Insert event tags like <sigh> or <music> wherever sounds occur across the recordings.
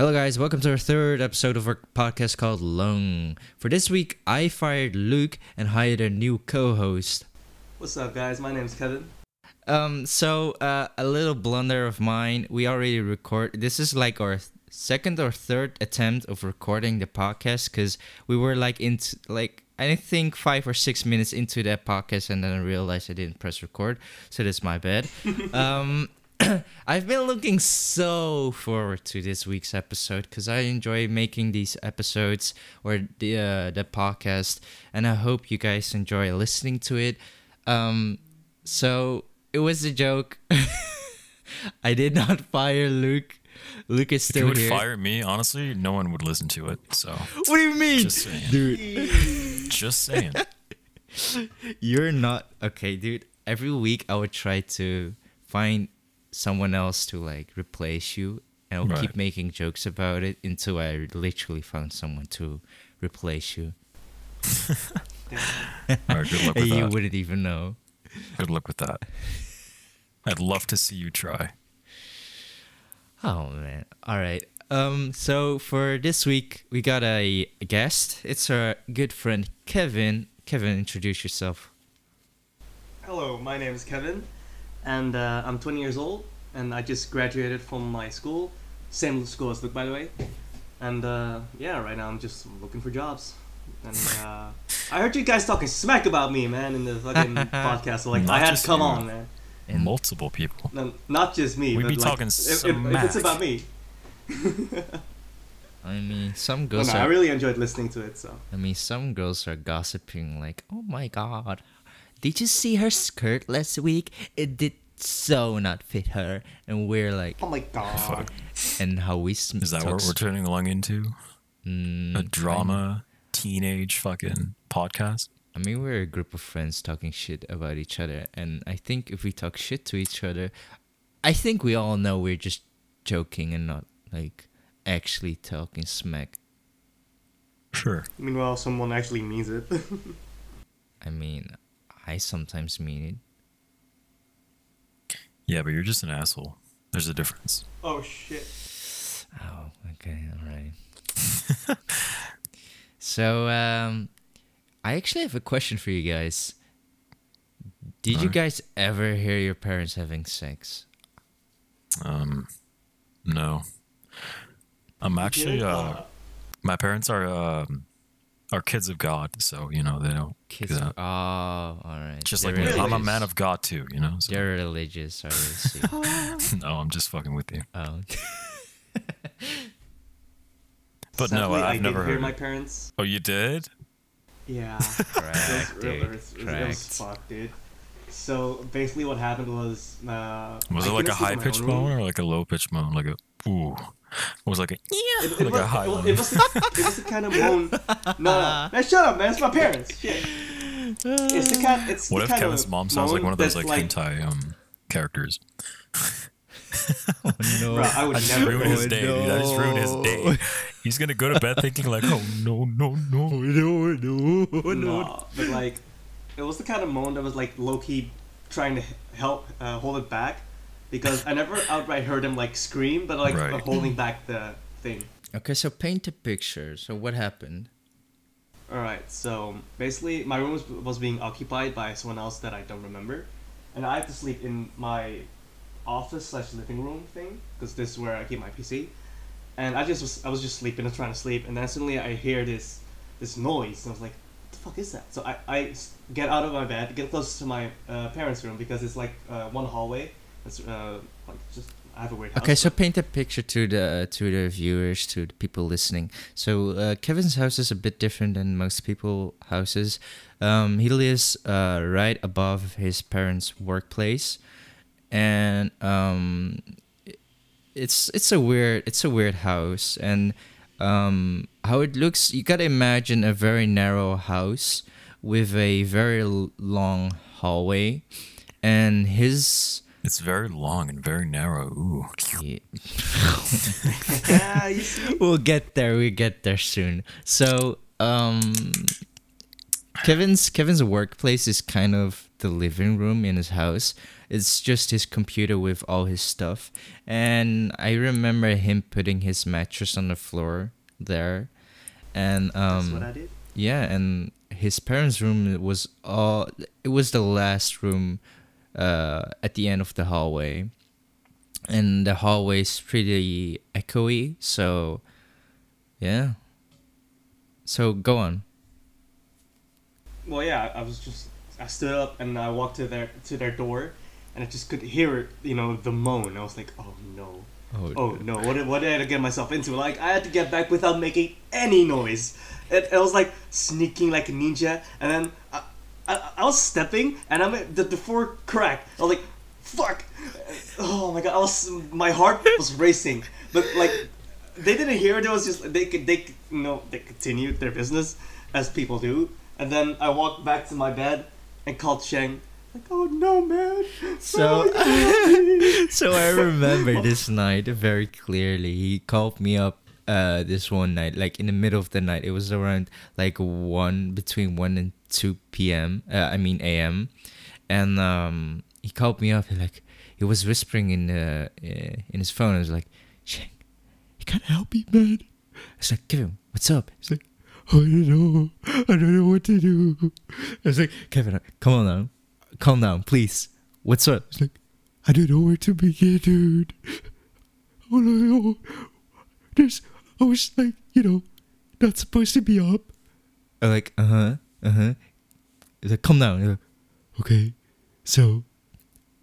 Hello, guys. Welcome to our third episode of our podcast called Lung. For this week, I fired Luke and hired a new co-host. What's up, guys? My name's Kevin. Um, so uh, a little blunder of mine. We already record. This is like our second or third attempt of recording the podcast because we were like into like I think five or six minutes into that podcast, and then I realized I didn't press record. So that's my bad. <laughs> um, <coughs> I've been looking so forward to this week's episode because I enjoy making these episodes or the uh, the podcast, and I hope you guys enjoy listening to it. Um, so it was a joke. <laughs> I did not fire Luke. Luke is still If you would here. fire me, honestly, no one would listen to it. So, what do you mean, just saying. dude? <laughs> Just saying. <laughs> You're not okay, dude. Every week I would try to find someone else to like replace you, and I would keep making jokes about it until I literally found someone to replace you, All right, good luck and <laughs> with you that. wouldn't even know. Good luck with that. I'd love to see you try. Oh man. All right. Um so for this week we got a guest. It's our good friend Kevin. Kevin, introduce yourself. Hello, my name is Kevin, and uh, I'm 20 years old, and I just graduated from my school, same school as Luke, by the way. And uh, yeah, right now I'm just looking for jobs. And uh, I heard you guys talking smack about me, man, in the fucking <laughs> podcast. So like, Not I had to come you. on, man. And- Multiple people. No, not just me. We but be like, talking if, if, if it's about me. <laughs> I mean, some Well, girls no, I really enjoyed listening to it. So I mean, some girls are gossiping like, "Oh my god, did you see her skirt last week? It did so not fit her." And we're like, oh my god. Fuck. and how we sm- Is that what we're s- turning along into? Mm, A drama, teenage fucking podcast? I mean, we're a group of friends talking shit about each other, and I think if we talk shit to each other, I think we all know we're just joking and not like actually talking smack. Sure. Meanwhile, someone actually means it. <laughs> I mean, I sometimes mean it. Yeah, but you're just an asshole. There's a difference. oh shit. Oh, okay, all right. <laughs> so, um, I actually have a question for you guys. Did you Alright. guys ever hear your parents having sex? Um, no. I'm actually, uh, my parents are, um, are kids of God, so, you know, they don't Kids. do that. Oh, all right. Just They're like me. I'm a man of God too, you know? So, They're religious, I see. <laughs> no, I'm just fucking with you. oh. <laughs> But no, Sadly, I I've did never hear heard. my parents. Oh, you did? Yeah. <laughs> Correct, it dude. it was, it was Correct. fucked, dude. So basically, what happened was. Uh, Was I it like a high my pitched own moan or like a low pitched moan? Like a ooh. It was like a yeah, It, it, like was, a high it, one. it, was, it was the kind of moan. <laughs> No, no, man, shut up, man. It's my parents. Shit. It's the kind. It's what the if kind Kevin's of mom sounds like one of those that's like, hentai um characters? no. Bro, I would I never. ruined his Oh, day, dude. I just ruined his day. He's gonna go to bed thinking like, oh no, no, no. no, no, No, but like, it was the kind of moan that was like low key trying to help uh, hold it back, because I never outright heard him like scream, but like Right. holding back the thing. Okay, so paint a picture. So what happened? All right, so basically, my room was, was being occupied by someone else that I don't remember, and I had to sleep in my office slash living room thing because this is where I keep my PC. And I just was I was just sleeping and trying to sleep, and then suddenly I hear this this noise, and I was like, "What the fuck is that?" So I I get out of my bed, get close to my uh, parents' room because it's like uh, one hallway. It's uh, like just I have a weird house. Okay, so paint a picture to the to the viewers, to the people listening. So uh, Kevin's house is a bit different than most people houses. Um, he lives uh, right above his parents' workplace, and um, it's it's a weird it's a weird house, and um, how it looks. You gotta imagine a very narrow house with a very long hallway, and his. It's very long and very narrow. Ooh. Yeah. yeah, <laughs> we'll get there. We get there soon. So, um, Kevin's Kevin's workplace is kind of the living room in his house. It's just his computer with all his stuff. And I remember him putting his mattress on the floor there. And That's um what I did. yeah, and his parents' room was all it was the last room uh at the end of the hallway. And the hallway is pretty echoey, so yeah. So go on. Well, yeah, I was just I stood up and I walked to their to their door, and I just could hear you know the moan. I was like, oh no, oh no, what did, what did I get myself into? Like I had to get back without making any noise. It, it was like sneaking like a ninja, and then I, I, was stepping, and I'm the, the floor cracked. I was like, fuck, oh my god, I was my heart was racing, but like they didn't hear it. It was just they could they you know they continued their business as people do, and then I walked back to my bed and called Sheng. Like, oh no, man. So, <laughs> so I remember this night very clearly. He called me up uh this one night, like in the middle of the night. It was around like one between one and two p.m. Uh, I mean a.m. And um, he called me up. He like he was whispering in uh, uh in his phone. I was like, "Shang, you gotta help me, man." I was like, "Kevin, what's up?" He's like, "I don't know. I don't know what to do." I was like, "Kevin, come on now, calm down, please. What's up?" He's like, I don't know where to begin, dude. Oh no, there's, I was like, you know, not supposed to be up. I'm like, uh huh, uh huh. He's like, calm down. He's like, okay, so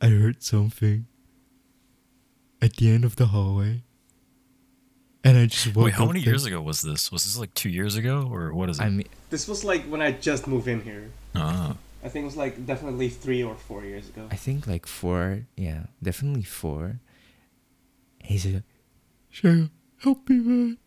I heard something at the end of the hallway, and I just woke Wait, how up many there. years ago was this? Was this like two years ago, or what is it? I mean, this was like when I just moved in here. ah, I think it was like definitely three or four years ago. I think like four. Yeah, definitely four. He's like, Shaya, help me, man.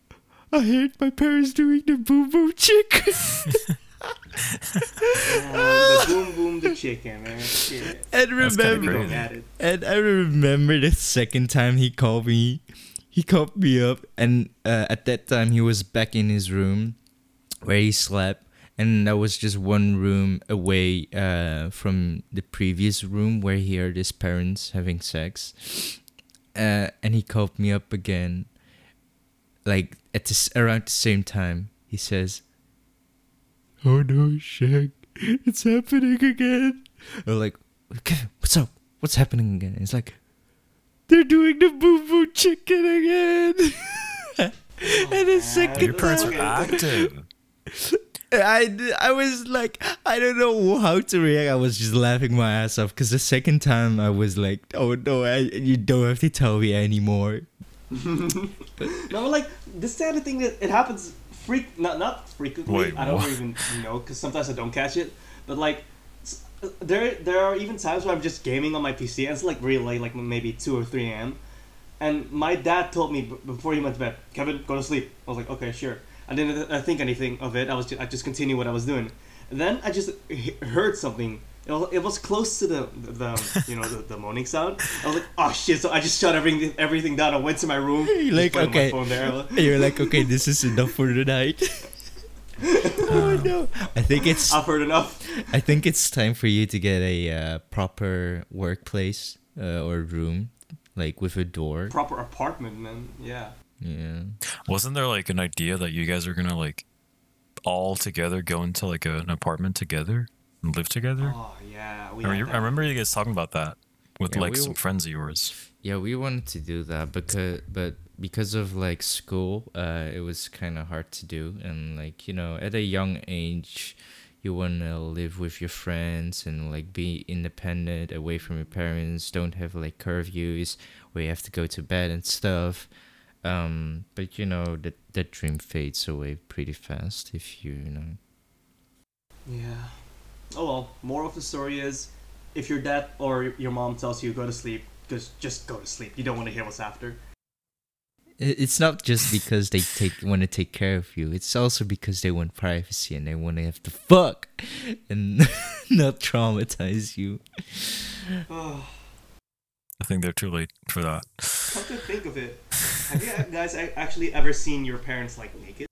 I hate my parents doing the boom boom chick. <laughs> <laughs> Man, the boom boom the chicken, man. Shit. and remember, crazy. At it. and I remember the second time he called me. He called me up, and uh, at that time he was back in his room where he slept, and that was just one room away uh, from the previous room where he heard his parents having sex. Uh, and he called me up again, like at the, s- around the same time. He says, "Oh no, Shaq, it's happening again." I'm like, okay, what's up? What's happening again? It's like, they're doing the boo boo chicken again. <laughs> and the oh, man. second your parents are active. <laughs> I, I was like, I don't know how to react. I was just laughing my ass off because the second time I was like, oh no, I, you don't have to tell me anymore. <laughs> No, like this kind of thing that it happens freak not not frequently. Wait, I don't what? even know because sometimes I don't catch it. But like there there are even times where I'm just gaming on my PC and it's like really late, like maybe two or three a.m. And my dad told me b- before he went to bed, Kevin, go to sleep. I was like, okay, sure. I didn't uh, think anything of it. I was just, I just continued what I was doing. And then I just he- heard something. It was, close to the the you know the, the moaning sound. I was like, oh shit! So I just shut everything everything down. I went to my room. You're like, put my okay. phone there. You're like, okay, this is enough for the night. <laughs> oh no! I think it's I've heard enough. I think it's time for you to get a uh, proper workplace uh, or room, like with a door. Proper apartment, man. Yeah. Yeah. Wasn't there like an idea that you guys are gonna like all together go into like a, an apartment together and live together? Oh yeah. We I, had remember, that. I remember you guys talking about that with Yeah, like we some friends of yours. Yeah, we wanted to do that because but because of like school, uh, it was kind of hard to do, and like you know, at a young age, you wanna live with your friends and like be independent, away from your parents. Don't have like curfews where you have to go to bed and stuff. Um, but you know that that dream fades away pretty fast if you, you know. Yeah. Oh well. Moral of the story is, if your dad or your mom tells you go to sleep, just just go to sleep. You don't want to hear what's after. It's not just because they take want to take care of you. It's also because they want privacy and they want to have to fuck and <laughs> not traumatize you. Oh, I think they're too late for that. come to think of it, have you <laughs> guys actually ever seen your parents like naked?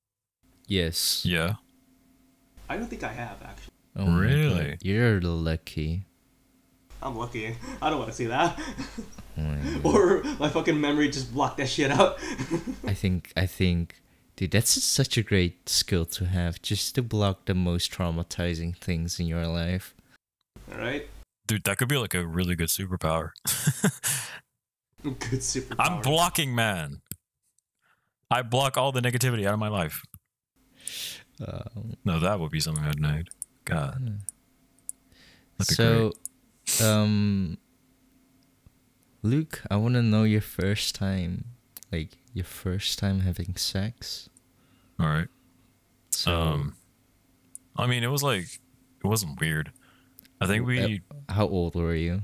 Yes. Yeah. I don't think I have actually. Oh Really? You're lucky. I'm lucky. I don't want to see that. Oh my <laughs> or my fucking memory just blocked that shit out. <laughs> I think I think dude that's such a great skill to have just to block the most traumatizing things in your life. Alright? Dude, that could be like a really good superpower. <laughs> Good superpower. I'm blocking man. I block all the negativity out of my life. Um, No, that would be something I'd need. God. That'd so um Luke, I want to know your first time like your first time having sex. All right. So Um, I mean, it was like it wasn't weird. I think we. how old were you?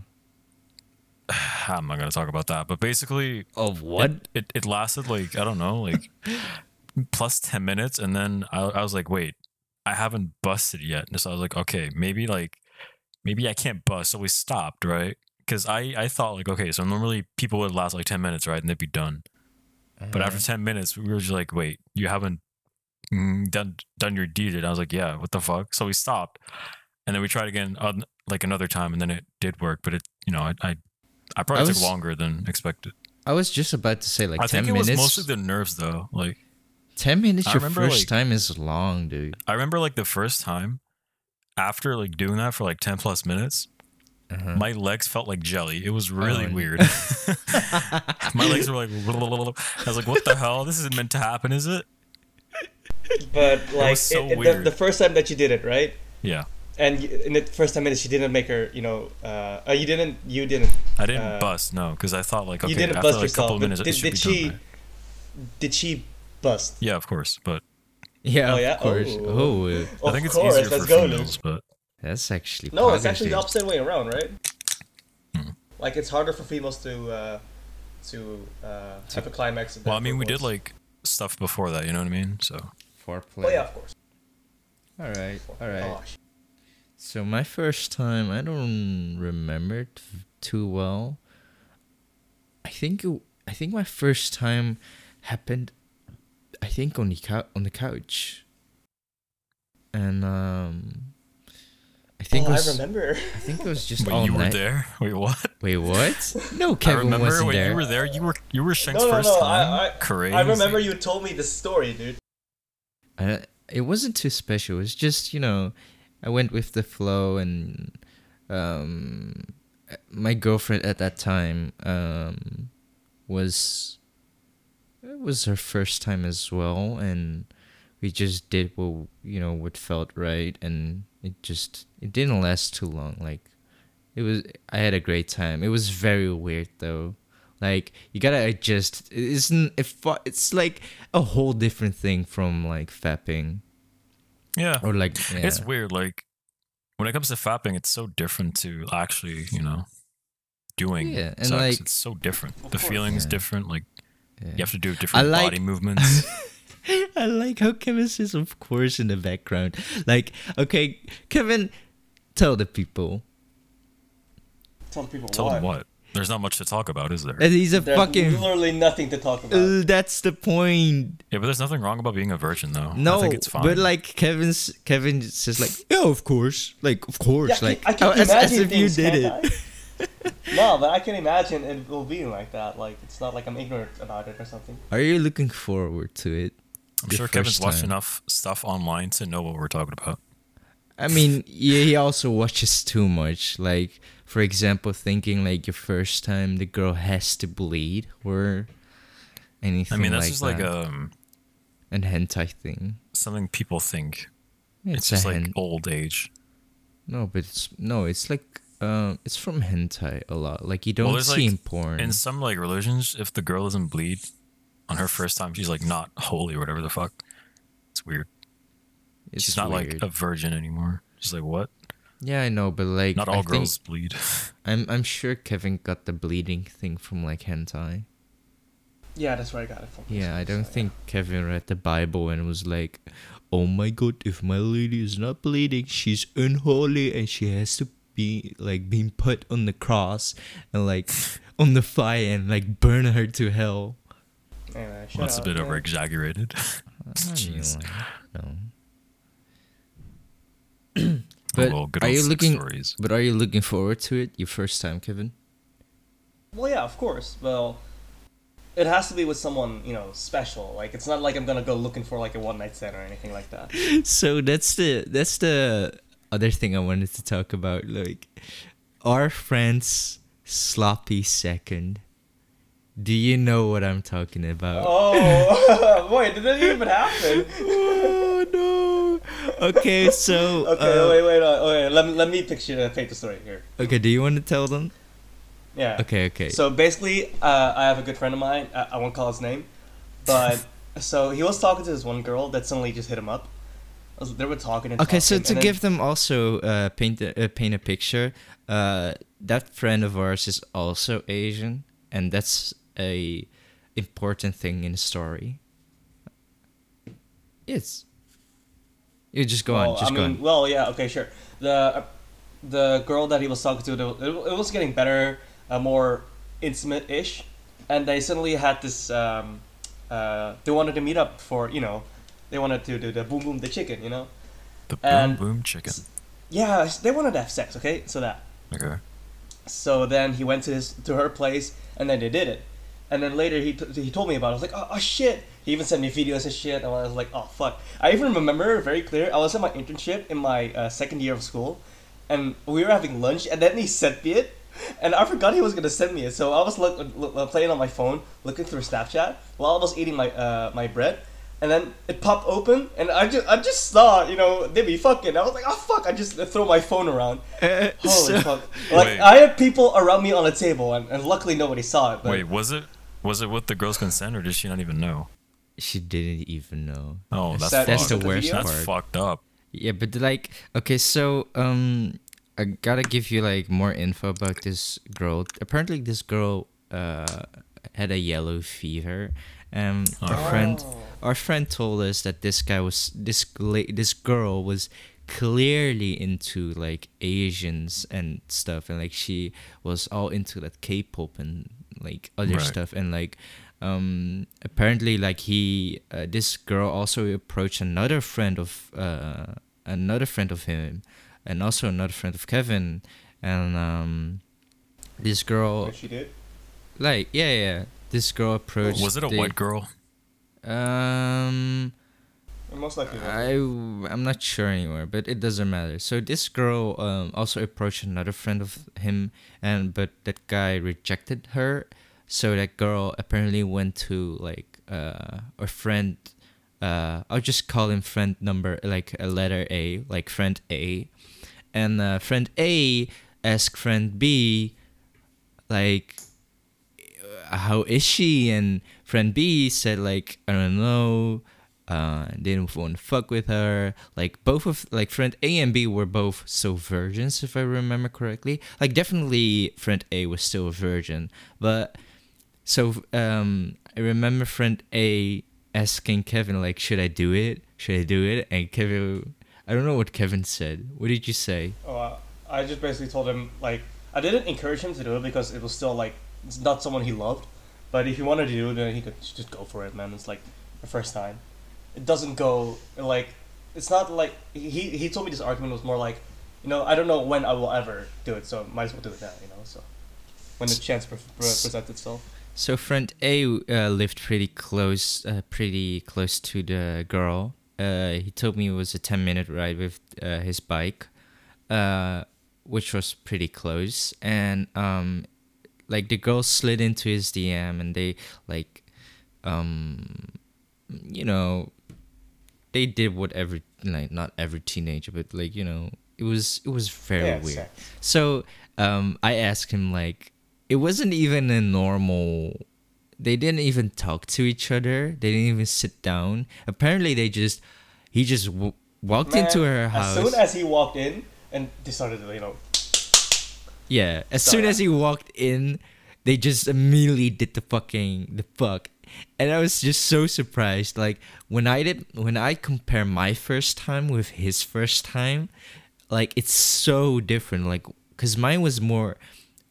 <sighs> I'm not gonna talk about that, but basically, Of what? it it lasted like I don't know, like <laughs> plus ten minutes, and then I I was like, wait, I haven't busted yet, and so I was like, okay, maybe like maybe I can't bust, so we stopped, right? Because I I thought like, okay, so normally people would last like ten minutes, right, and they'd be done. But Uh-huh. after ten minutes, we were just like, wait, you haven't mm, done done your deed, and I was like, yeah, what the fuck? So we stopped, and then we tried again, uh, like another time, and then it did work, but it, you know, I I, I probably I took longer than expected. I was just about to say like I 10 think it was minutes. mostly the nerves, though. Like 10 minutes I your remember, first like- time is long, dude. I remember, like the first time, after like doing that for like ten plus minutes, Uh-huh. my legs felt like jelly. It was really Oh, weird. <laughs> my legs were like, I was like, what the hell? This isn't meant to happen, is it? But like was so it- it- weird. The, the first time that you did it, right? Yeah, And in the first ten minutes, you didn't make her. You know, uh, uh you didn't. You didn't. I didn't Uh, bust no, because I thought like okay, you didn't after bust like a couple of minutes, did, it should did be she? done. right? Did she bust? Yeah, of course, but Yeah, Oh, of yeah? course. Oh. Oh, I Of think it's course, easier let's for go, females. But that's actually No, it's actually the opposite way around, right? Hmm. Like it's harder for females to uh, to uh, have a climax. than well, I mean, we did like stuff before that. You know what I mean? So Foreplay. Oh yeah, of course. All right. All right. Gosh. So my first time, I don't remember it too well. I think it, I think my first time happened. I think on the cou- on the couch. And um, I think oh, it was, I remember. I think it was <laughs> just wait, all you were there? Wait, what? Wait, what? <laughs> No, I Kevin remember wasn't when there. you were there. You were you were Shank's no, no, first no. time. I, I, Crazy. I remember you told me the story, dude. I, it wasn't too special. It was just you know, I went with the flow, and um, my girlfriend at that time um, was it was her first time as well, and we just did what you know what felt right, and it just it didn't last too long. Like it was, I had a great time. It was very weird though. Like you gotta adjust. It isn't if it's like a whole different thing from like fapping Yeah, or like yeah. it's weird. Like when it comes to fapping, it's so different to actually, you know, doing Yeah, and, sex. like- it's so different. The course. feeling is Yeah. different. Like yeah. you have to do different like- body movements. <laughs> I like how Kevin says, "Of course," in the background. Like, okay, Kevin, tell the people. Tell the people Tell what. them what. There's not much to talk about, is there? And he's a There's fucking. literally nothing to talk about. Uh, that's the point. Yeah, but there's nothing wrong about being a virgin, though. No, I think it's fine. but like Kevin's, Kevin says like, yeah, of course, like of course, Yeah, I like can, I can oh, as, imagine as if you did can't it. <laughs> I? <laughs> no, but I can imagine it will be like that. Like it's not like I'm ignorant about it or something. Are you looking forward to it? I'm sure Kevin's first watched enough stuff online to know what we're talking about. I mean, yeah, he also watches too much. Like, for example, thinking like your first time the girl has to bleed or anything I mean, that's like just like that. um An hentai thing. something people think. It's, It's, just a like hen- old age. no, but it's no, it's like um, it's from hentai a lot. Like you don't there's, see like, in porn. In some like religions, if the girl doesn't bleed on her first time, she's like not holy or whatever the fuck. It's weird. it's she's not like a virgin anymore. She's like what? yeah, I know, but like Not I all think- girls bleed. <laughs> I'm I'm sure Kevin got the bleeding thing from like hentai. Yeah, that's where I got it from. Yeah, I don't So, think Kevin read the Bible and was like, "Oh my God, if my lady is not bleeding, she's unholy and she has to be like being put on the cross and like on the fire and like burn her to hell." Anyway, shut That's a bit man. over exaggerated. <laughs> Jeez. no. <clears throat> But oh, well, good are you looking? stories. But are you looking forward to it? Your first time, Kevin? Well, yeah, of course. Well, it has to be with someone you know special. Like it's not like I'm gonna go looking for like a one night stand or anything like that. <laughs> so that's the that's the other thing I wanted to talk about. Like our friend's sloppy second. Do you know what I'm talking about? Oh, <laughs> boy, did that even happen? oh no. Okay, so <laughs> Okay, uh, wait, wait, uh, wait. Let me let me picture uh, paint the story here. Okay, do you want to tell them? Yeah. Okay, okay. So basically, uh, I have a good friend of mine. I, I won't call his name, but <laughs> so he was talking to this one girl that suddenly just hit him up. Was- They were talking and Okay, so to and then- give them also uh, paint a, uh, paint a picture, uh, that friend of ours is also Asian, and that's a important thing in the story. Yes. You just go well, on, just I go mean, on. well, yeah, okay, sure. The uh, the girl that he was talking to, it, it was getting better, uh, more intimate ish, and they suddenly had this. Um, uh, they wanted to meet up for you know, they wanted to do the boom boom the chicken, you know. The boom and- boom chicken. Yeah, they wanted to have sex. Okay, so that. Okay. So then he went to his to her place, and then they did it. And then later he, t- he told me about it. I was like, oh, oh shit. He even sent me videos and shit. And I was like, oh fuck. I even remember very clear. I was at my internship in my uh, second year of school, and we were having lunch. And then he sent me it, and I forgot he was gonna send me it. So I was look, look, playing on my phone, looking through Snapchat while I was eating my uh, my bread. And then it popped open, and I just I just saw you know they be fucking. I was like, oh fuck! I just throw my phone around. Uh, Holy so- fuck! Like Wait. I had people around me on a table, and, and luckily nobody saw it. But Wait, was it was it with the girl's consent or did she not even know? She didn't even know. Oh, that's that- That's the worst That's part. fucked up. Yeah, but like, okay, so um, I gotta give you like more info about this girl. Apparently, this girl uh had a yellow fever. Um, our Oh. friend, our friend told us that this guy was this this girl was clearly into like Asians and stuff, and like she was all into that K-pop and like other Right. stuff, and like um apparently like he uh, this girl also approached another friend of uh another friend of him and also another friend of kevin and um this girl What she did. like yeah yeah this girl approached Was it a the- white girl? um Most likely. not. I I'm not sure anymore, but it doesn't matter. So this girl um, also approached another friend of him, and but that guy rejected her. So that girl apparently went to like uh, a friend. Uh, I'll just call him friend number like a letter A, like friend A, and uh, friend A asked friend B, like how is she? And friend b said like i don't know uh didn't want to fuck with her. Like both of like friend a and b were both so virgins if i remember correctly. Like definitely friend a was still a virgin. But so um i remember friend a asking kevin like should i do it? Should i do it? And kevin i don't know what kevin said. What did you say? Oh, I just basically told him like I didn't encourage him to do it because it was still like it's not someone he loved. But if he wanted to do it, then he could just go for it, man. It's like the first time. It doesn't go like it's not like he he told me this argument was more like you know I don't know when I will ever do it, so might as well do it now, you know. So when the chance pre- pre- presents itself. So friend A uh, lived pretty close, uh, pretty close to the girl. Uh, he told me it was a ten minute ride with uh, his bike, uh, which was pretty close. And um, like the girl slid into his DM, and they like, um, you know, they did what every like not every teenager, but like you know, it was it was very Yeah, weird. So um, I asked him like, it wasn't even a normal. They didn't even talk to each other. They didn't even sit down. Apparently, they just he just w- walked into her house. As soon as he walked in and they started, you know, yeah, as Sorry. soon as he walked in, they just immediately did the fucking the fuck, and I was just so surprised. Like when I did when I compare my first time with his first time, like it's so different. Like because mine was more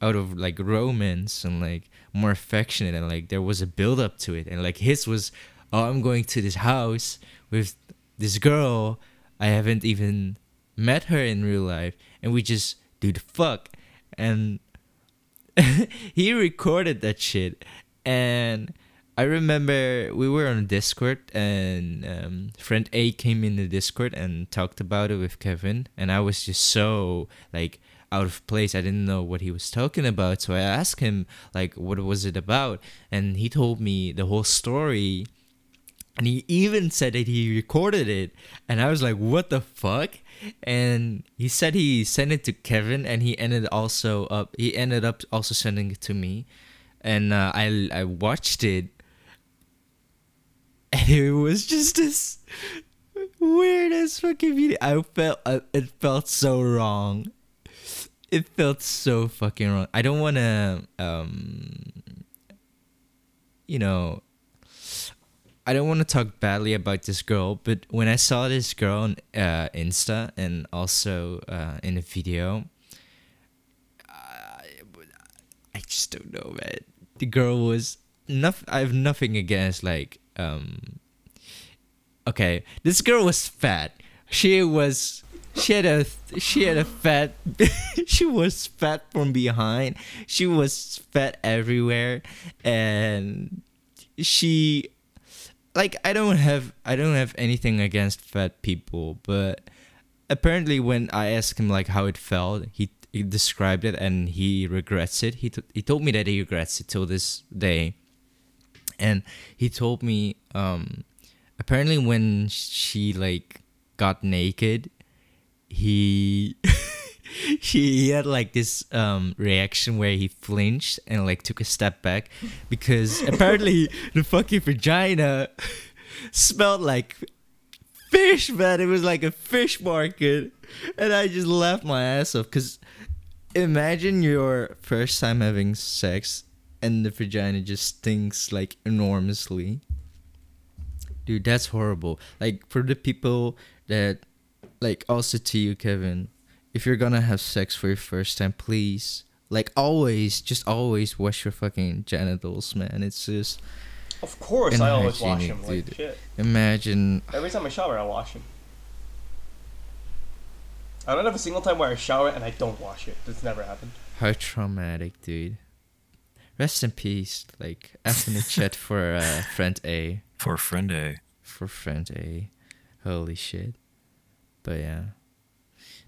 out of like romance and like more affectionate and like there was a build up to it and like his was oh i'm going to this house with this girl i haven't even met her in real life and we just do the fuck and <laughs> he recorded that shit. And I remember we were on Discord and um, friend A came in the Discord and talked about it with Kevin. And I was just so like out of place. I didn't know what he was talking about, so I asked him like what was it about? And he told me the whole story. And he even said that he recorded it. And I was like what the fuck? And he said he sent it to Kevin and he ended also up he ended up also sending it to me and uh, I I watched it and it was just this weird as fucking video. I felt uh, it felt so wrong. It felt so fucking wrong. I don't want to, um, you know, I don't want to talk badly about this girl, but when I saw this girl on uh, Insta and also uh, in a video, I, I just don't know, man. The girl was nothing. I have nothing against like um okay this girl was fat she was she had a she had a fat <laughs> she was fat from behind she was fat everywhere and she like i don't have i don't have anything against fat people but apparently when i asked him like how it felt he, he described it and he regrets it. He, t- he told me that he regrets it till this day. And he told me um apparently when she like got naked he <laughs> <laughs> he had like this um reaction where he flinched and like took a step back because <laughs> apparently the fucking vagina <laughs> smelled like fish man it was like a fish market and i just laughed my ass off because imagine your first time having sex and the vagina just stinks like enormously. Dude, that's horrible. Like for the people that like also to you, Kevin, if you're gonna have sex for your first time, please like always, just always wash your fucking genitals, man. It's just Of course, I always wash them. Like dude. shit. imagine Every time I shower, I wash them. I don't have a single time where I shower and I don't wash it. That's never happened. how traumatic, dude. Rest in peace. Like F in the chat <laughs> for uh, friend A. For friend A. for friend A. Holy shit. But yeah.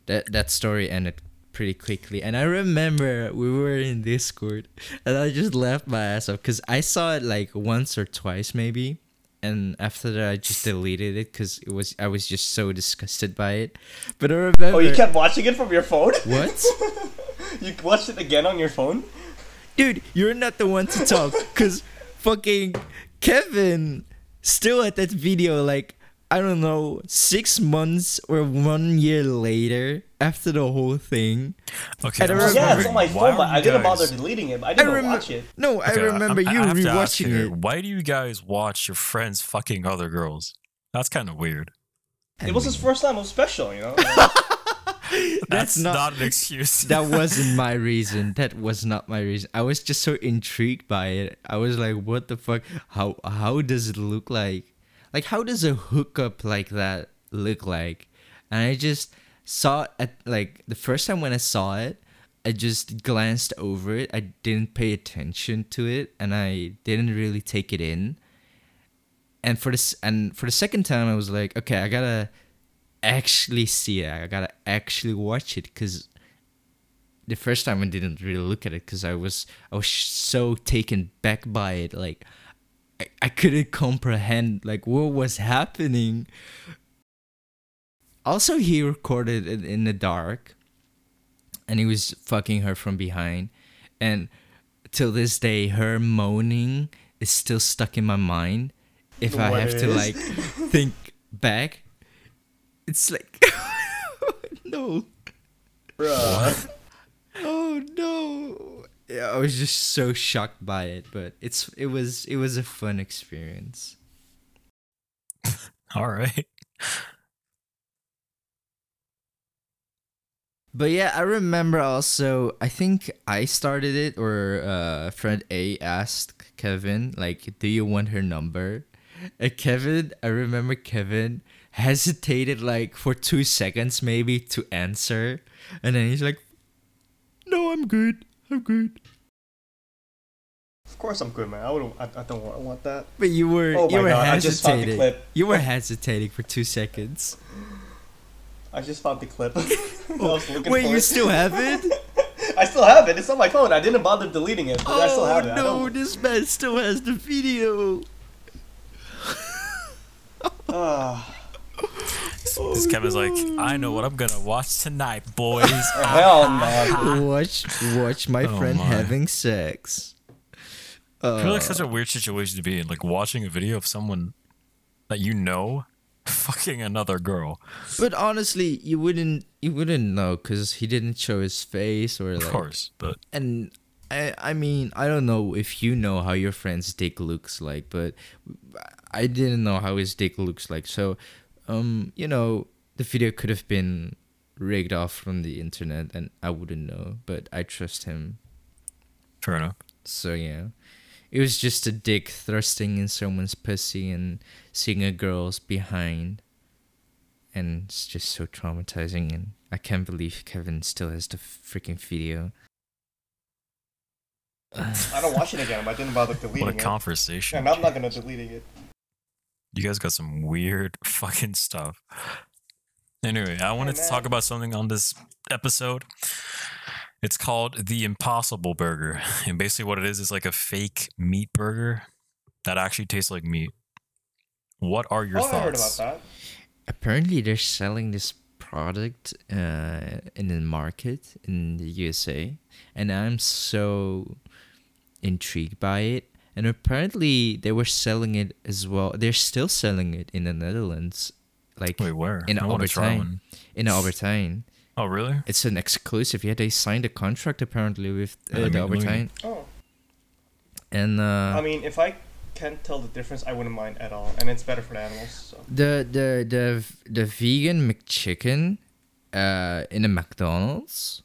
That that story ended pretty quickly. And I remember we were in Discord and I just laughed my ass off because I saw it like once or twice maybe. And after that, I just deleted it because it was I was just so disgusted by it. But I remember. Oh, you kept watching it from your phone? What? <laughs> you watched it again on your phone? dude, you're not the one to talk because fucking Kevin still at that video like I don't know six months or one year later after the whole thing. Okay. And I I'm just Yeah, it's on my phone, but I didn't guys- bother deleting it. I I didn't remember. watch it. No, I remember I'm- you I have to ask rewatching here, it. Why do you guys watch your friends fucking other girls? That's kind of weird. It was his first time. It was special, you know? <laughs> <laughs> That's, not- not, an excuse. that wasn't <laughs> my reason. That was not my reason. I was just so intrigued by it. I was like, "What the fuck? How how does it look like? Like how does a hookup like that look like?" And I just saw it at like the first time when I saw it, I just glanced over it. I didn't pay attention to it, and I didn't really take it in. And for this, and for the second time, I was like, "Okay, I gotta." actually see it. I gotta actually watch it because the first time I didn't really look at it because I was I was so taken back by it. Like I, I couldn't comprehend like what was happening. Also, he recorded it in the dark, and he was fucking her from behind, and till this day, her moaning is still stuck in my mind. If I have it to like <laughs> think back, it's like <laughs> oh, no. Bruh. Oh no. Yeah, I was just so shocked by it, but it's it was it was a fun experience. <laughs> All right. But yeah, I remember also I think I started it or uh friend A asked Kevin like do you want her number? And Kevin, I remember Kevin hesitated like for two seconds maybe to answer, and then he's like, "No, I'm good. I'm good." Of course I'm good, man. I wouldn't. I, I don't want, I want that. But you were Oh you my were God, I just found the hesitating. clip. You were hesitating for two seconds. I just found the clip. <laughs> I was <laughs> looking Wait, you it. still have it? <laughs> I still have it. It's on my phone. I didn't bother deleting it, but I still oh have it. I no, this man still has the video. Ah, This Kevin's like, I know what I'm gonna watch tonight, boys. <laughs> hell no. watch watch my Oh friend my. having sex. I feel like Uh, such a weird situation to be in, like watching a video of someone that you know <laughs> fucking another girl. but honestly, you wouldn't you wouldn't know because he didn't show his face or Of like. course, but And I I mean I don't know if you know how your friend's dick looks like, but I didn't know how his dick looks like. So, um, you know, the video could have been rigged off from the internet, and I wouldn't know. But I trust him. fair enough. So yeah, it was just a dick thrusting in someone's pussy and seeing a girl's behind, and it's just so traumatizing. And I can't believe Kevin still has the freaking video. I don't watch it again. I didn't bother deleting it. What a it. conversation. And I'm not gonna delete it. You guys got some weird <laughs> fucking stuff. Anyway, I wanted to talk about something on this episode. It's called the Impossible Burger. And basically, what it is is like a fake meat burger that actually tastes like meat. What are your oh, thoughts? I heard about that. apparently they're selling this product uh, in the market in the USA, and I'm so intrigued by it. And apparently they were selling it as well. They're still selling it in the Netherlands, like Wait, where? in I want to try Albert Heijn. In Albert Heijn, Oh, really? it's an exclusive. Yeah, they signed a contract apparently with uh, Yeah, the me- let me- Albert Heijn, Oh, and uh, I mean, if I can't tell the difference, I wouldn't mind at all, and it's better for the animals. So. the the the the vegan McChicken uh in a McDonald's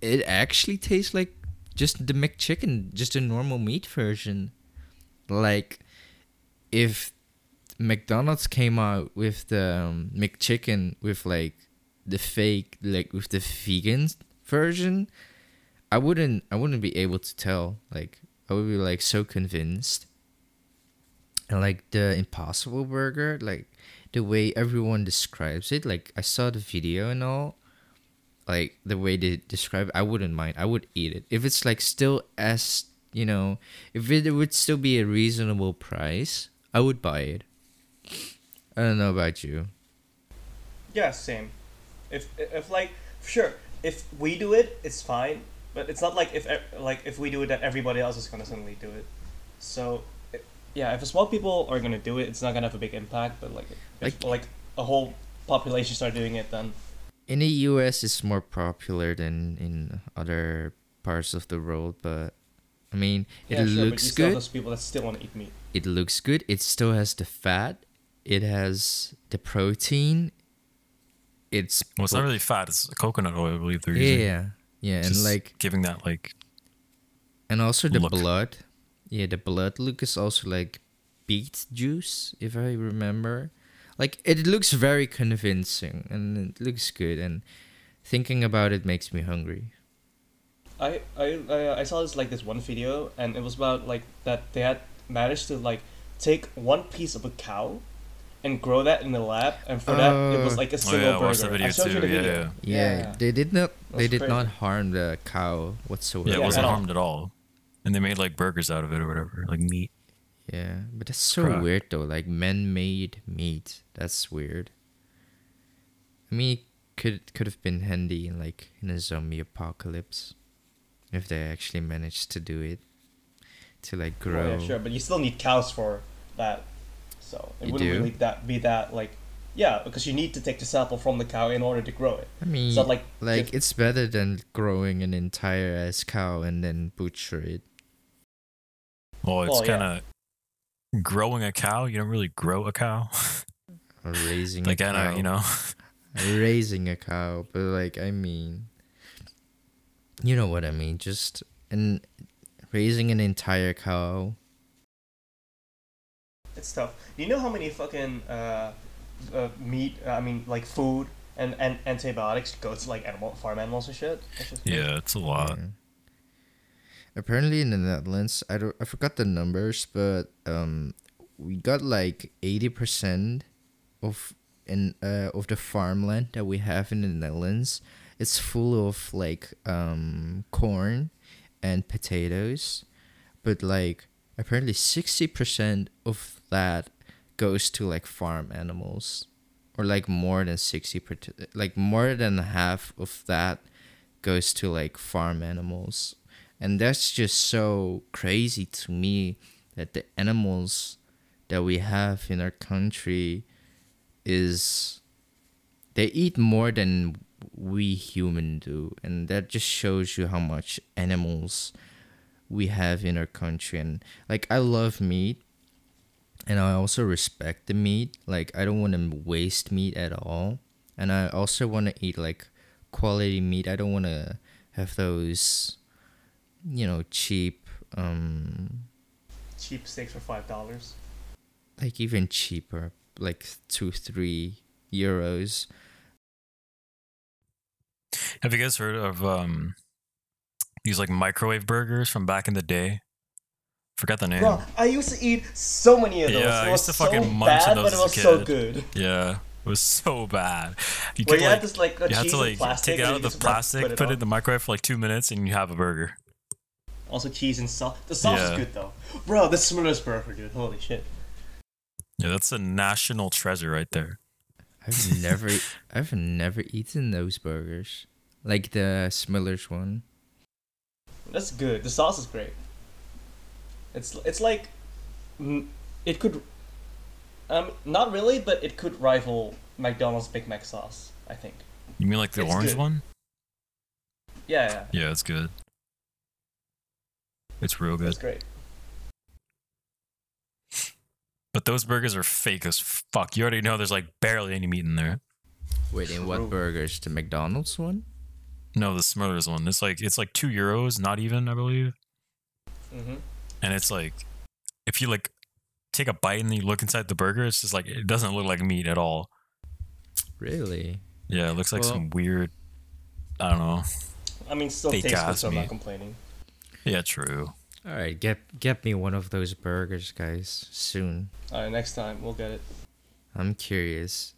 it actually tastes like just the McChicken, just a normal meat version. Like if McDonald's came out with the um, McChicken with like the fake like with the vegan version, I wouldn't I wouldn't be able to tell. Like I would be like so convinced. And like the Impossible Burger, like the way everyone describes it, like I saw the video and all, like the way they describe it, I wouldn't mind. I would eat it if it's like still as you know, if it would still be a reasonable price, I would buy it. I don't know about you. Yeah, same. If if like sure, if we do it, it's fine. But it's not like if like if we do it, that everybody else is gonna suddenly do it. So, it, yeah, if a small people are gonna do it, it's not gonna have a big impact. But like if like a whole population start doing it, then In the US, it's more popular than in other parts of the world, but I mean, it yeah, sure, but you looks still have good. those people that still want to eat meat. it looks good. It still has the fat. It has the protein. It's Well, it's not really fat. It's coconut oil, I believe they're yeah, using. yeah, yeah, and like giving that like and also the look. blood. Yeah, the blood look is also like beet juice, if I remember. Like it looks very convincing and it looks good. And thinking about it makes me hungry. I I I, I saw this like this one video, and it was about like that they had managed to like take one piece of a cow, and grow that in the lab, and for that it was Oh. like a single Oh single yeah, I watched burger. that video I showed too. you the Yeah, video. yeah. Yeah, Yeah. they did not. They did crazy. not harm the cow whatsoever. Yeah, it wasn't at harmed at all. And they made like burgers out of it or whatever, like meat. Yeah, but that's so Crap. weird though. Like man-made meat. That's weird. I mean, it could could have been handy in like in a zombie apocalypse, if they actually managed to do it, to like oh, grow. Oh, grow. yeah, sure, but you still need cows for that, so it You wouldn't do? really that be that like, yeah, because you need to take the sample from the cow in order to grow it. I mean, It's like like if- it's better than growing an entire ass cow and then butcher it. Well, it's Well, kind of growing a cow. You don't really grow a cow. Raising <laughs> like a kind cow. of, you know. <laughs> raising a cow, but like I mean, you know what I mean. Just and raising an entire cow. it's tough. Do you know how many fucking uh, uh, meat. I mean, like food and, and antibiotics goes to like animal farm animals and shit. Just. Yeah, it's a lot. Yeah. Apparently in the Netherlands, I don't I forgot the numbers, but um we got like 80% of in uh of the farmland that we have in the Netherlands. It's full of like um corn and potatoes, but like apparently 60% of that goes to like farm animals or like more than 60 per like more than half of that goes to like farm animals and that's just so crazy to me that the animals that we have in our country is they eat more than we human do and that just shows you how much animals we have in our country and like i love meat and I also respect the meat. Like I don't want to waste meat at all, and I also want to eat like quality meat. I don't want to have those, you know, cheap, um, Cheap steaks for five dollars. like even cheaper, like two three euros. Have you guys heard of um these like microwave burgers from back in the day? Forgot the name. Bro, I used to eat so many of those. Yeah, I it was used to fucking so munch on those but it as a was so good. Yeah, it was so bad. You Where could you like had this like a you had to like plastic take it out of the just rub- plastic, put, it in the microwave for like two minutes, and you have a burger. Also cheese and sauce. The sauce Yeah. is good though. Bro, the Smithers burger, dude. Holy shit. Yeah, that's a national treasure right there. I've <laughs> never, I've never eaten those burgers, like the Smiller's one. That's good. The sauce is great. It's it's like, it could, um, not really, but it could rival McDonald's Big Mac sauce. I think. You mean like the It's orange good. one? Yeah, yeah, Yeah, it's good. It's real good. that's great. But those burgers are fake as fuck. You already know there's like barely any meat in there. Wait, in what burgers? The McDonald's one? No, the Smithers one. It's like it's like two euros, not even, I believe. Mm-hmm. And it's like if you like take a bite and then you look inside the burger, it's just like it doesn't look like meat at all. Really? Yeah, it looks like Well- some weird I don't know. I mean, still Fake tastes good, ass so I'm meat. not complaining. Yeah, true. All right, get get me one of those burgers, guys, soon. All right, next time we'll get it. I'm curious.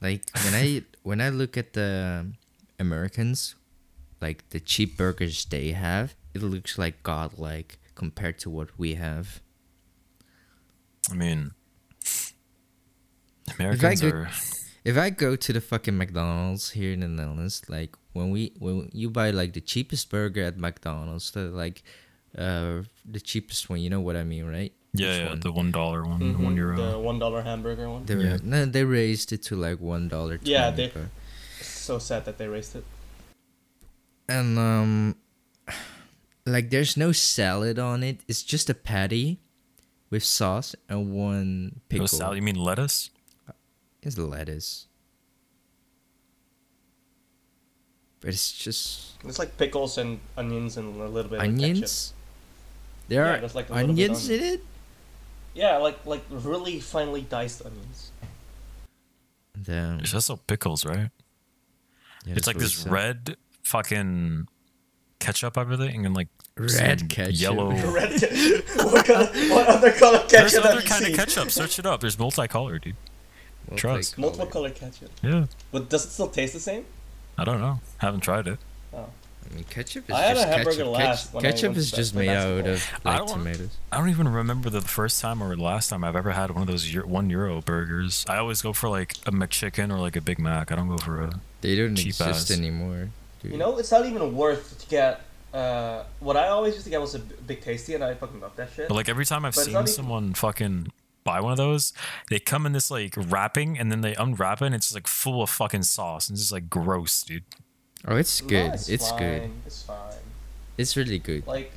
Like when I <laughs> when I look at the Americans, like the cheap burgers they have, it looks like godlike compared to what we have. I mean Americans could- are If I go to the fucking McDonald's here in the Netherlands, like when we when you buy like the cheapest burger at McDonald's, the like uh the cheapest one, you know what I mean, right? yeah, Which yeah, one? the one dollar one, Mhm, one euro. The one dollar hamburger one. They Yeah. no, they raised it to like one dollar. Yeah, they- So sad that they raised it. and um <sighs> like there's no salad on it it's just a patty with sauce and one pickle No salad, you mean lettuce? It's lettuce but it's just It's like pickles and onions and a little bit of ketchup. onions there Yeah, are like, a little bit onions in it Yeah, like like really finely diced onions. Damn. It's also pickles, right? Yeah, it's like what this said. red fucking ketchup everything and like red ketchup yellow <laughs> Red <laughs> ketchup. what, color, what other color ketchup There's have other you kind seen? of ketchup. Search it up. There's multicolor, dude. Trust. Multiple color ketchup. Yeah. But does it still taste the same? I don't know. Haven't tried it. Oh. I mean, ketchup is I had a just hamburger ketchup. last Ketch- ketchup is just play made out of I like don't tomatoes. I don't even remember the first time or last time I've ever had one of those eu- one euro burgers. I always go for like a McChicken or like a Big Mac. I don't go for a. They don't Cheap exist ass. anymore. Dude. You know, it's not even worth to get. Uh, what I always used to get was a big tasty, and I fucking love that shit. But like every time I've But seen not even- someone fucking buy one of those, they come in this like wrapping and then they unwrap it and it's just like full of fucking sauce and it's just like gross, dude. Oh, it's No, good. it's it's fine. good. It's fine. It's really good. Like,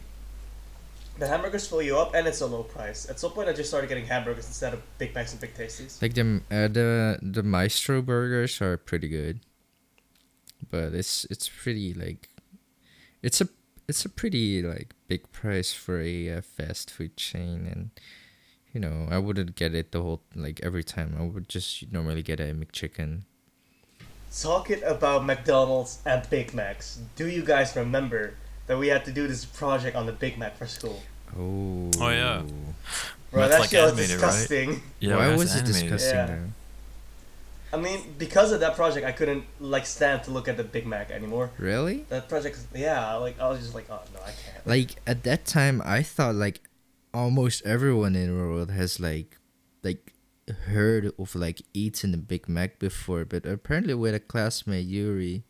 the hamburgers fill you up, and it's a low price. At some point, I just started getting hamburgers instead of Big Macs and Big Tasties. Like the uh, the the Maestro burgers are pretty good, but it's it's pretty like, it's a it's a pretty like big price for a uh, fast food chain, and you know, I wouldn't get it the whole like every time. I would just normally get a McChicken. Talking about McDonald's and Big Macs, do you guys remember that we had to do this project on the Big Mac for school? Oh. Oh, yeah. Bro, That's that like shit was animated, right? Yeah, Why was it disgusting Yeah. though? I mean, because of that project, I couldn't like stand to look at the Big Mac anymore. Really? That project, yeah, like I was just like, oh no, I can't. Like at that time, I thought like almost everyone in the world has like like heard of like eating a Big Mac before, but apparently with a classmate Yuri,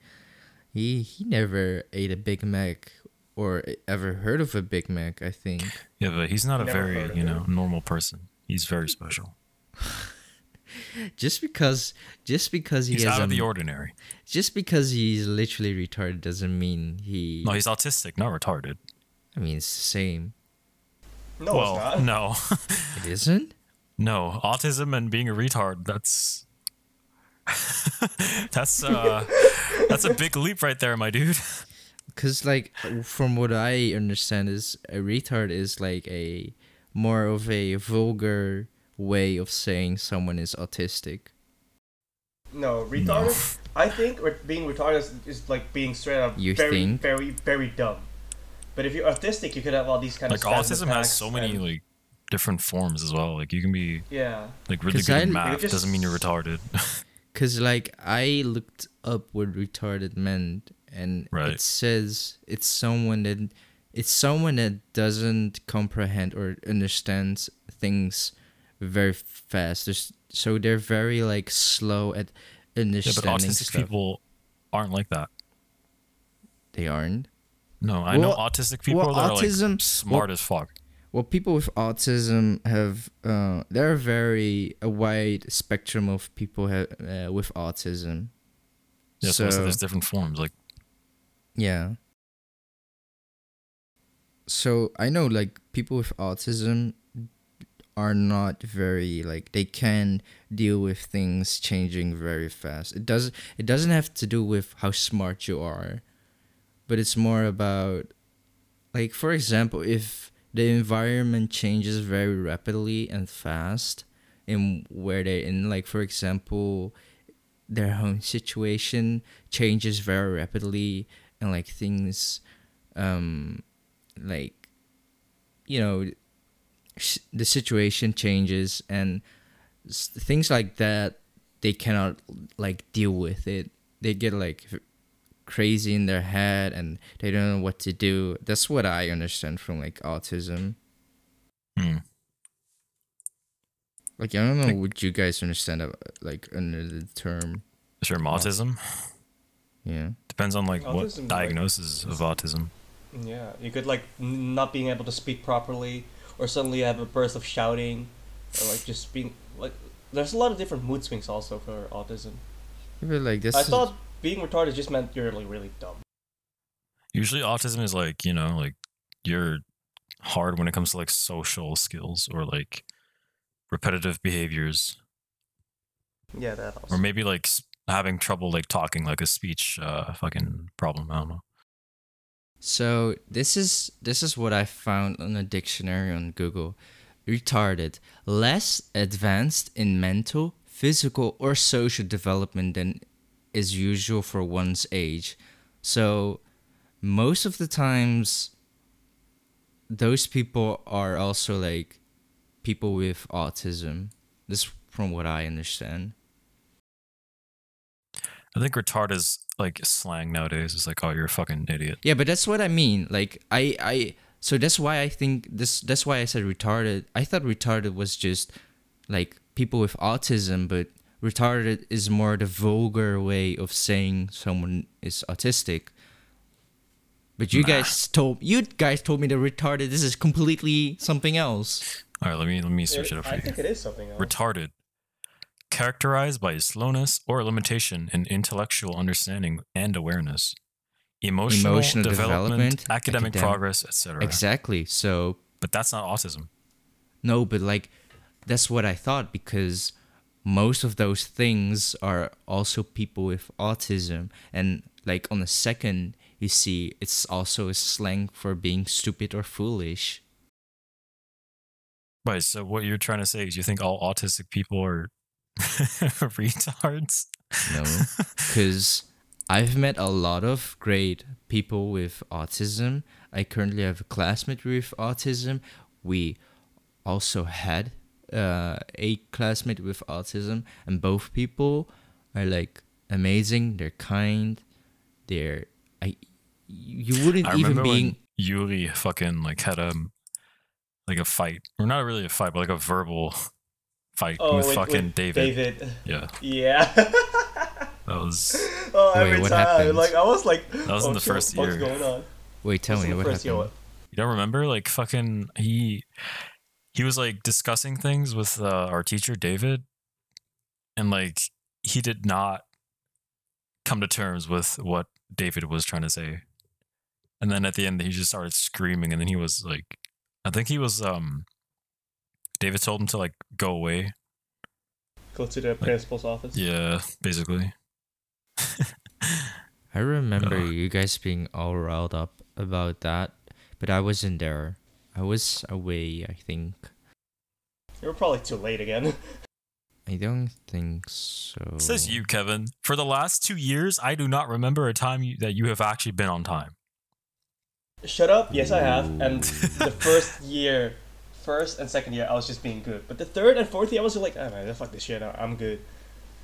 he he never ate a Big Mac or ever heard of a Big Mac. I think. Yeah, but he's not a Never very heard of you it. know normal person. He's very special. <laughs> Just because, just because he He's has out a, of the ordinary. just because he's literally retarded doesn't mean he. No, he's autistic, not retarded. I mean, it's the same. No, well, it's not. no, <laughs> It isn't. no. Autism and being a retard. That's <laughs> that's uh that's a big leap right there, my dude. <laughs> Cause like from what I understand is a retard is like a more of a vulgar way of saying someone is autistic. No, retarded. I think re- being retarded is, is like being straight up You very, think? very, very dumb. But if you're autistic, you could have all these kind Like of autism has spasmodic so many and- like different forms as well. Like you can be yeah. like really 'Cause good I- at math just- doesn't mean you're retarded. <laughs> Cause like I looked up what retarded meant, and Right. it says it's someone that it's someone that doesn't comprehend or understands things very fast. There's, so they're very like slow at understanding yeah, but autistic stuff. people aren't like that. They aren't. No, I know autistic people well, that autism- are like smart as fuck. Well, people with autism have uh, there are very a wide spectrum of people ha- uh, with autism. Yeah, so, so there's different forms. Like yeah. So I know like people with autism are not very like they can deal with things changing very fast. It does it doesn't have to do with how smart you are, but it's more about like for example if the environment changes very rapidly and fast in where they're in like for example their home situation changes very rapidly and like things um like you know the situation changes and things like that they cannot like deal with it. They get like crazy in their head and they don't know what to do that's what i understand from like autism hmm. like i don't know Like- what you guys understand like under the term sure, autism yeah depends on like Autism, what like- diagnosis of autism. Yeah, you could like not being able to speak properly, or suddenly have a burst of shouting, or like just being like. There's a lot of different mood swings also for autism. but like this I is- thought being retarded just meant you're like really dumb. Usually, autism is like you know like you're hard when it comes to like social skills or like repetitive behaviors, Yeah, that also. or maybe like having trouble like talking, like a speech uh fucking problem. I don't know. So this is this is what I found on a dictionary on Google. Retarded, less advanced in mental, physical, or social development than is usual for one's age. So most of the times those people are also like people with autism. This from what I understand. I think retard is like slang nowadays. It's like, oh, you're a fucking idiot. Yeah, but that's what I mean. Like I I so that's why I think this that's why I said retarded. I thought retarded was just like people with autism, but retarded is more the vulgar way of saying someone is autistic. But you Nah. guys told you guys told me that retarded this is completely something else. All right, let me let me search it up for I you. think it is something else. Retarded. Characterized by slowness or limitation in intellectual understanding and awareness, emotional, Emotional development, development, academic academic- progress, etc. Exactly. So But that's not autism. No, but like that's what I thought because most of those things are also people with autism and like on the second you see it's also a slang for being stupid or foolish. Right. So what you're trying to say is you think all autistic people are <laughs> retards? No, <laughs> because I've met a lot of great people with autism. I currently have a classmate with autism. We also had uh, a classmate with autism, and both people are like amazing. They're kind. They're I. You wouldn't I even remember being Yuri fucking like had a like a fight, or not really a fight, but like a verbal fight Oh, with with- fucking with David. David. Yeah, Yeah. <laughs> that was oh, Wait, every what time, happened? like I was like, That was in oh, the shit, first what's year. going on? wait. Tell me what first year? happened. you don't remember like fucking he he was like discussing things with uh, our teacher David, and like he did not come to terms with what David was trying to say, and then at the end he just started screaming, and then he was like, I think he was um. David told him to like go away. Go to the principal's office. Yeah, basically. <laughs> I remember Ugh. you guys being all riled up about that, but I wasn't there. I was away, I think. You were probably too late again. <laughs> I don't think so. Says you, Kevin. For the last two years, I do not remember a time you, that you have actually been on time. Shut up. Yes, I have. And <laughs> the first year, first and second year, I was just being good. But the third and fourth year, I was like, oh man, fuck this shit. Out, I'm good.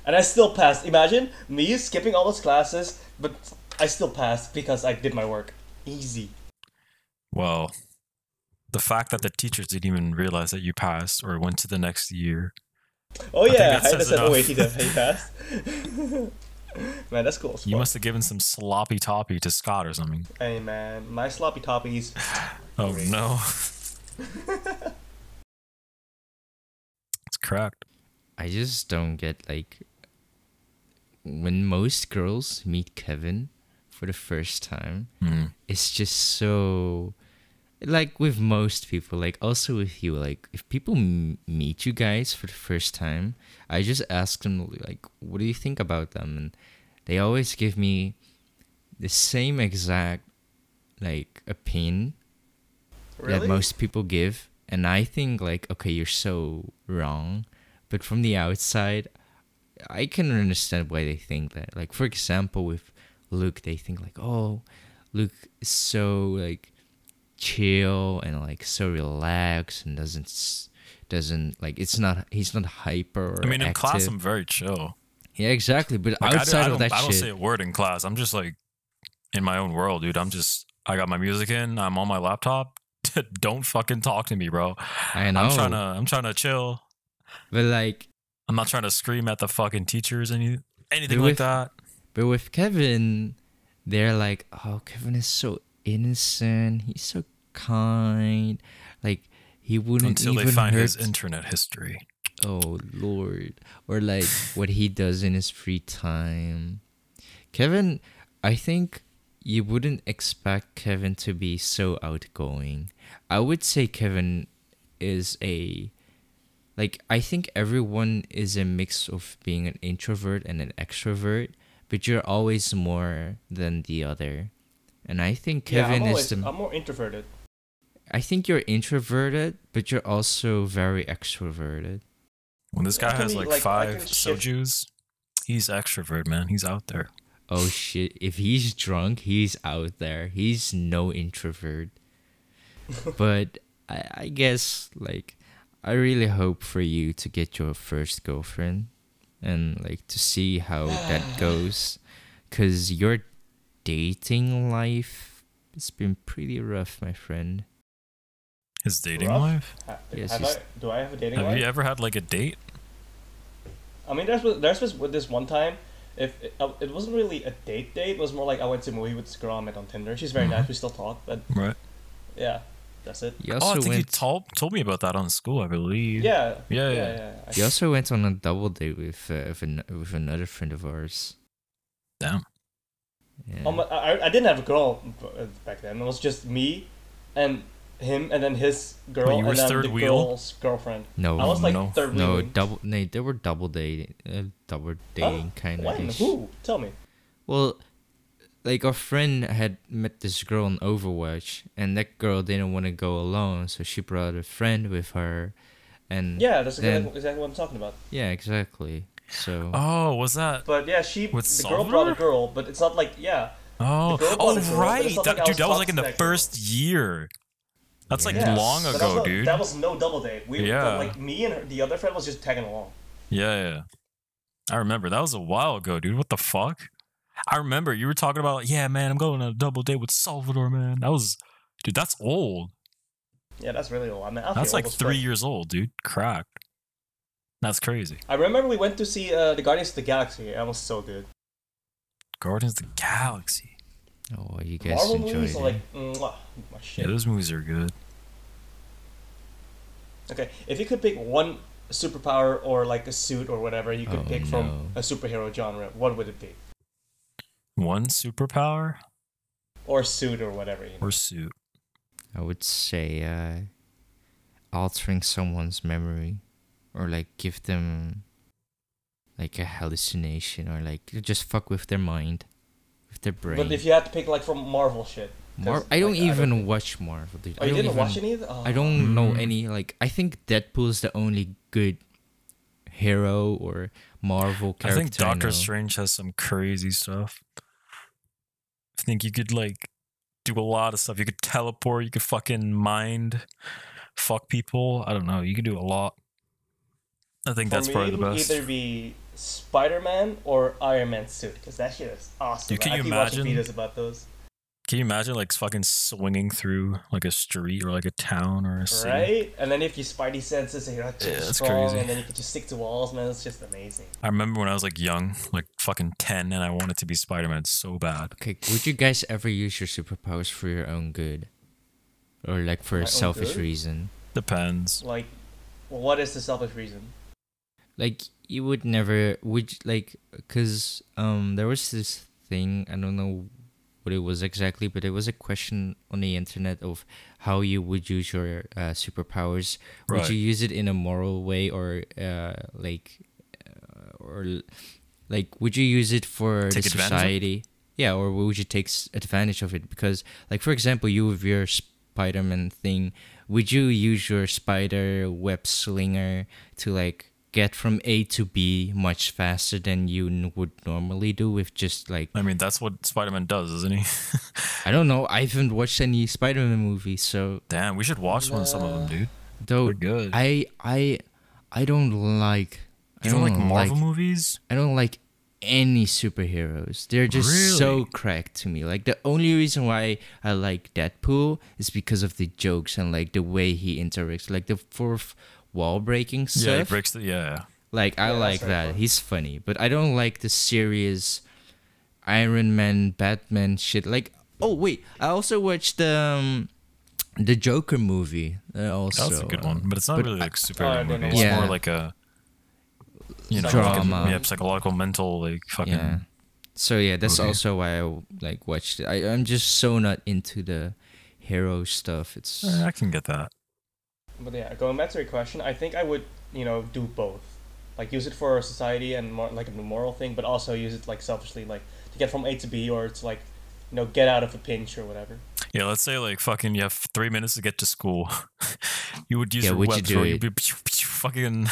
And I still passed. Imagine me skipping all those classes, but I still passed because I did my work. Easy. Well, the fact that the teachers didn't even realize that you passed or went to the next year. Oh think yeah, that I says said, oh wait, he, enough. did, he <laughs> passed. <laughs> man, that's cool. You must have given some sloppy toppy to Scott or something. Hey man, my sloppy toppies. <sighs> Oh Great. no. <laughs> it's cracked. I just don't get like when most girls meet Kevin for the first time, Hmm. it's just so like with most people, like also with you, like if people m- meet you guys for the first time, I just ask them like, "What do you think about them?" And they always give me the same exact like opinion Really? that most people give and i think like okay you're so wrong but from the outside i can understand why they think that like for example with luke they think like oh luke is so like chill and like so relaxed and doesn't doesn't like it's not he's not hyper or I mean, in class. I'm very chill. yeah exactly but Like, I, outside I, of don't, that I don't shit say a word in class. I'm just like in my own world, dude. I'm just, I got my music in. I'm on my laptop. <laughs> don't fucking talk to me, bro. i know I'm trying to, I'm trying to chill. but like I'm not trying to scream at the fucking teachers any anything like with- that. But with Kevin, they're like, oh, Kevin is so innocent. He's so kind. Like he wouldn't Until even they find hurt. his internet history. oh Lord, or like what he does in his free time. Kevin, I think you wouldn't expect Kevin to be so outgoing. I would say Kevin is a like I think everyone is a mix of being an introvert and an extrovert, but you're always more than the other. And I think yeah, Kevin I'm, always, is the I'm more introverted. I think you're introverted, but you're also very extroverted. When this guy has like, like, five sojus, he's extrovert, man. He's out there. Oh shit, if he's drunk, he's out there. He's no introvert. <laughs> but I, I guess like I really hope for you to get your first girlfriend and like to see how that <sighs> goes cuz your dating life it's been pretty rough, my friend. His dating Rough? life. Ha- Yes, have I, do I have a dating Have life? you ever had like a date? I mean, there's there's was with this one time. If it, uh, it wasn't really a date date, it was more like I went to a movie with this girl I met on Tinder. She's very Mhm. nice. We still talk, but Right. yeah, that's it. You Oh, I also think you told told me about that on school, I believe. Yeah, Yeah, yeah, yeah. yeah. I- you also went on a double date with uh, with, an, with another friend of ours. Damn. Yeah. Um, I, I didn't have a girl uh, back then. It was just me and him, and then his girl, Wait, you were and then third the wheel? girl's girlfriend. no, I was like no. third No, wheeling. double. No, they were double dating, uh, double dating kind of. Who? Tell me. Well, like our friend had met this girl on Overwatch, and that girl didn't want to go alone, so she brought a friend with her, and Yeah, that's then- exactly, exactly what I'm talking about. yeah, exactly. So Oh, was that? But yeah, she With the girl brought a girl, but it's not like yeah. Oh, girl oh brought girl, right, it's that, like dude. That was like in the talking girl. first year. That's like yeah. long But that ago, no, dude. That was no double date. We Yeah. like me and her, the other friend was just tagging along. Yeah, yeah. I remember that was a while ago, dude. What the fuck? I remember you were talking about, yeah, man, I'm going on a double date with Salvador, man. That was, dude, that's old. Yeah, that's really old. I mean, I That's like three fuck. years old, dude. Cracked. That's crazy. I remember we went to see uh, the Guardians of the Galaxy. That was so good. Guardians of the Galaxy. oh, you guys Marvel enjoyed movies it. are like mwah, my Yeah, those movies are good. Okay, if you could pick one superpower or like a suit or whatever you could Oh, pick no. from a superhero genre, what would it be? One superpower Or suit or whatever. You know? or suit? I would say uh, altering someone's memory, or like give them like a hallucination, or like just fuck with their mind, with their brain. But if you had to pick like from Marvel shit, 'cause, Mar- I don't like, even don't- watch Marvel, dude. Oh, I you don't didn't even, watch any? Of the- I don't know Mm. any. Like I think Deadpool is the only good hero or Marvel I think Doctor know. Strange has some crazy stuff. I think you could like do a lot of stuff. You could teleport. You could fucking mind, fuck people. I don't know. You could do a lot. I think For that's me, probably it the would best. either be Spider Man or Iron Man suit because that shit is awesome. Dude, can I you keep imagine- watching videos about those. Can you imagine like fucking swinging through like a street or like a town or a city? Right? And then if you spidey senses and you're like Yeah, that's strong, crazy. and then you can just stick to walls, man, it's just amazing. I remember when I was like young, like fucking ten, and I wanted to be Spider Man so bad. Okay, would you guys ever use your superpowers for your own good, or like for My a selfish good? reason? Depends. Like, well, what is the selfish reason? like you would never would you- like because um there was this thing i don't know what it was exactly but it was a question on the internet of how you would use your uh, superpowers. Would you use it in a moral way or uh like uh, or like would you use it for Take the advantage of it? society? Yeah or would you take advantage of it? Because like for example you with your spider-man thing. Would you use your spider web slinger to like get from a to b much faster than you would normally do with just like I mean, that's what Spider Man does, isn't he? <laughs> i don't know i haven't watched any spider-man movies so Damn, we should watch one some of them, dude. though They're good. i i i don't like I you don't like Marvel movies? I don't like any superheroes. They're just so cracked to me. Like the only reason why I like Deadpool is because of the jokes and like the way he interacts, like the fourth wall breaking stuff. Yeah, he breaks the yeah. like I Yeah, like that. fun. He's funny, but I don't like the serious Iron Man, Batman shit. Like oh wait, I also watched the um, the Joker movie. Uh, also, That's a good one, but it's not but really like I superhero movie. It's that. more like a you know, like a- Drama. yeah, psychological, mental, like fucking. Yeah. So yeah, that's movie. also why I like watched it. I I'm just so not into the hero stuff. It's I can get that. But yeah, going back to your question, I think I would, you know, do both. Like use it for society and more like a moral thing, but also use it like selfishly, like to get from A to B or to like, you know, get out of a pinch or whatever. Yeah, let's say like fucking you have three minutes to get to school. <laughs> you would use Yeah, your would you web do it? You'd be pew, pew, fucking.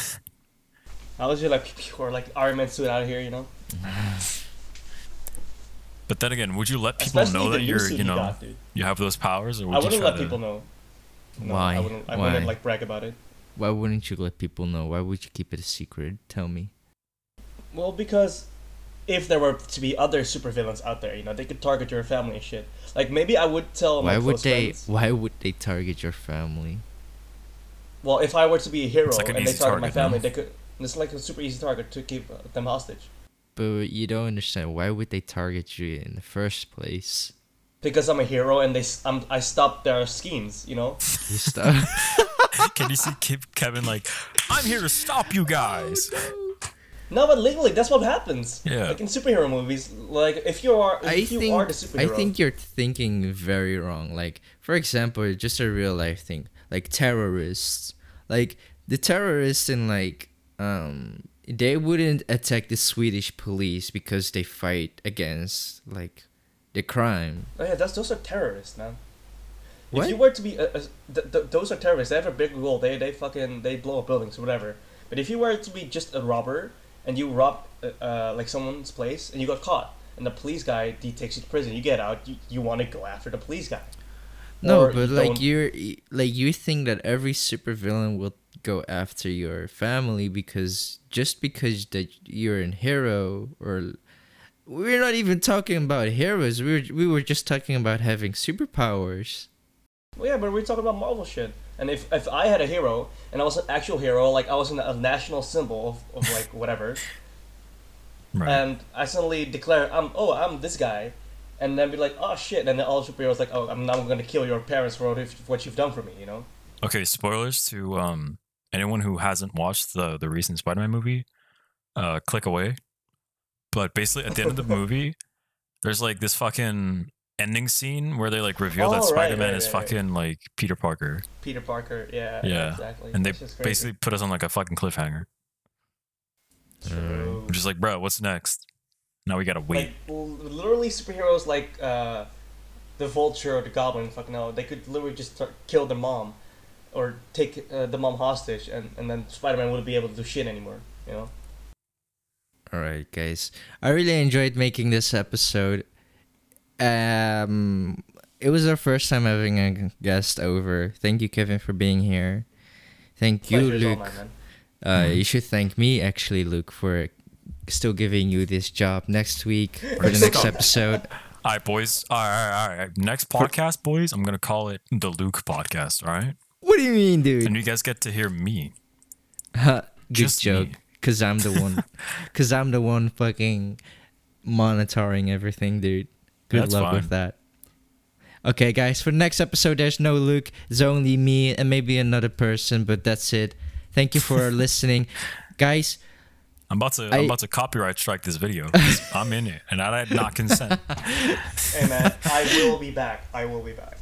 I was just like, <laughs> or like Iron Man suit out of here, you know. But then again, would you let people Especially know that you're, you he know, got, you have those powers, or would I you wouldn't try let to? people know. No, Why? I wouldn't. I Why? wouldn't like brag about it. why wouldn't you let people know? Why would you keep it a secret? Tell me. Well, because if there were to be other supervillains out there, you know, they could target your family and shit. Like maybe I would tell my why would they? friends. Why would they target your family? Well, if I were to be a hero like an and they easy target my family, no? they could. It's like a super easy target to keep them hostage. But you don't understand. Why would they target you in the first place? Because I'm a hero and they, I'm, I stop their schemes. You know. <laughs> Can you see Ke- Kevin like, I'm here to stop you guys? <laughs> No, but legally, that's what happens. Yeah. Like in superhero movies, like if you are, if I you think are the superhero. I think you're thinking very wrong. Like for example, just a real life thing, like terrorists. Like the terrorists in like um they wouldn't attack the Swedish police because they fight against like the crime. Oh yeah, that's those are terrorists, man. What? If you were to be, a, a, th- th- those are terrorists. They have a big goal. They they fucking they blow up buildings or whatever. But if you were to be just a robber and you robbed uh, uh, like someone's place and you got caught and the police guy he takes you to prison, you get out. You, you want to go after the police guy. No, Or but you like you're like you think that every supervillain will go after your family because just because that you're a hero or we're not even talking about heroes. We were we were just talking about having superpowers. Well, yeah, but we're talking about Marvel shit. And if, if I had a hero and I was an actual hero, like I was an, a national symbol of, of like <laughs> whatever, Right. and I suddenly declare I'm oh I'm this guy, and then be like oh shit, and then all the superheroes like oh I'm now gonna kill your parents for what, if- what you've done for me, you know? Okay, spoilers to um anyone who hasn't watched the the recent Spider-Man movie, uh click away. But basically at the end of the <laughs> movie, there's like this fucking ending scene where they like reveal Oh, that right, Spider-Man right, is right, right. fucking like Peter Parker. Peter Parker, yeah, Yeah, exactly. And they That's just crazy. basically put us on like a fucking cliffhanger. True. I'm just like, bro, what's next? Now we gotta wait. Like literally superheroes like uh, the Vulture or the Goblin, fucking hell, they could literally just kill the mom, or take uh, the mom hostage, and and then Spider-Man wouldn't be able to do shit anymore, you know? All right, guys. I really enjoyed making this episode. Um, it was our first time having a guest over. Thank you, Kevin, for being here. Thank you, Pleasure Luke. mine, man. Uh, Mhm. You should thank me, actually, Luke, for still giving you this job next week <laughs> for the next episode. <laughs> All right, boys. All right, all right, all right. Next podcast, boys. I'm gonna call it the Luke podcast. All right, What do you mean, dude? and you guys get to hear me. Huh, <laughs> Good Just joke. me. Cause I'm the one. <laughs> Cause I'm the one fucking monitoring everything, dude. Good That's luck with that. Okay, guys. For the next episode, there's no Luke. It's only me and maybe another person, but that's it. Thank you for <laughs> listening, guys. I'm about to. I- I'm about to copyright strike this video. <laughs> I'm in it, and I did not consent. Hey man, I will be back. I will be back.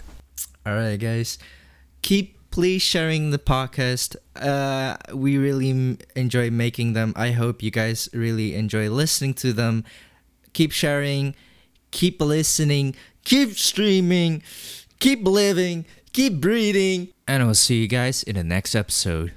All right, guys. Keep please sharing the podcast. Uh, we really m- enjoy making them. I hope you guys really enjoy listening to them. Keep sharing, keep listening, keep streaming, keep living, keep breathing. And I will see you guys in the next episode.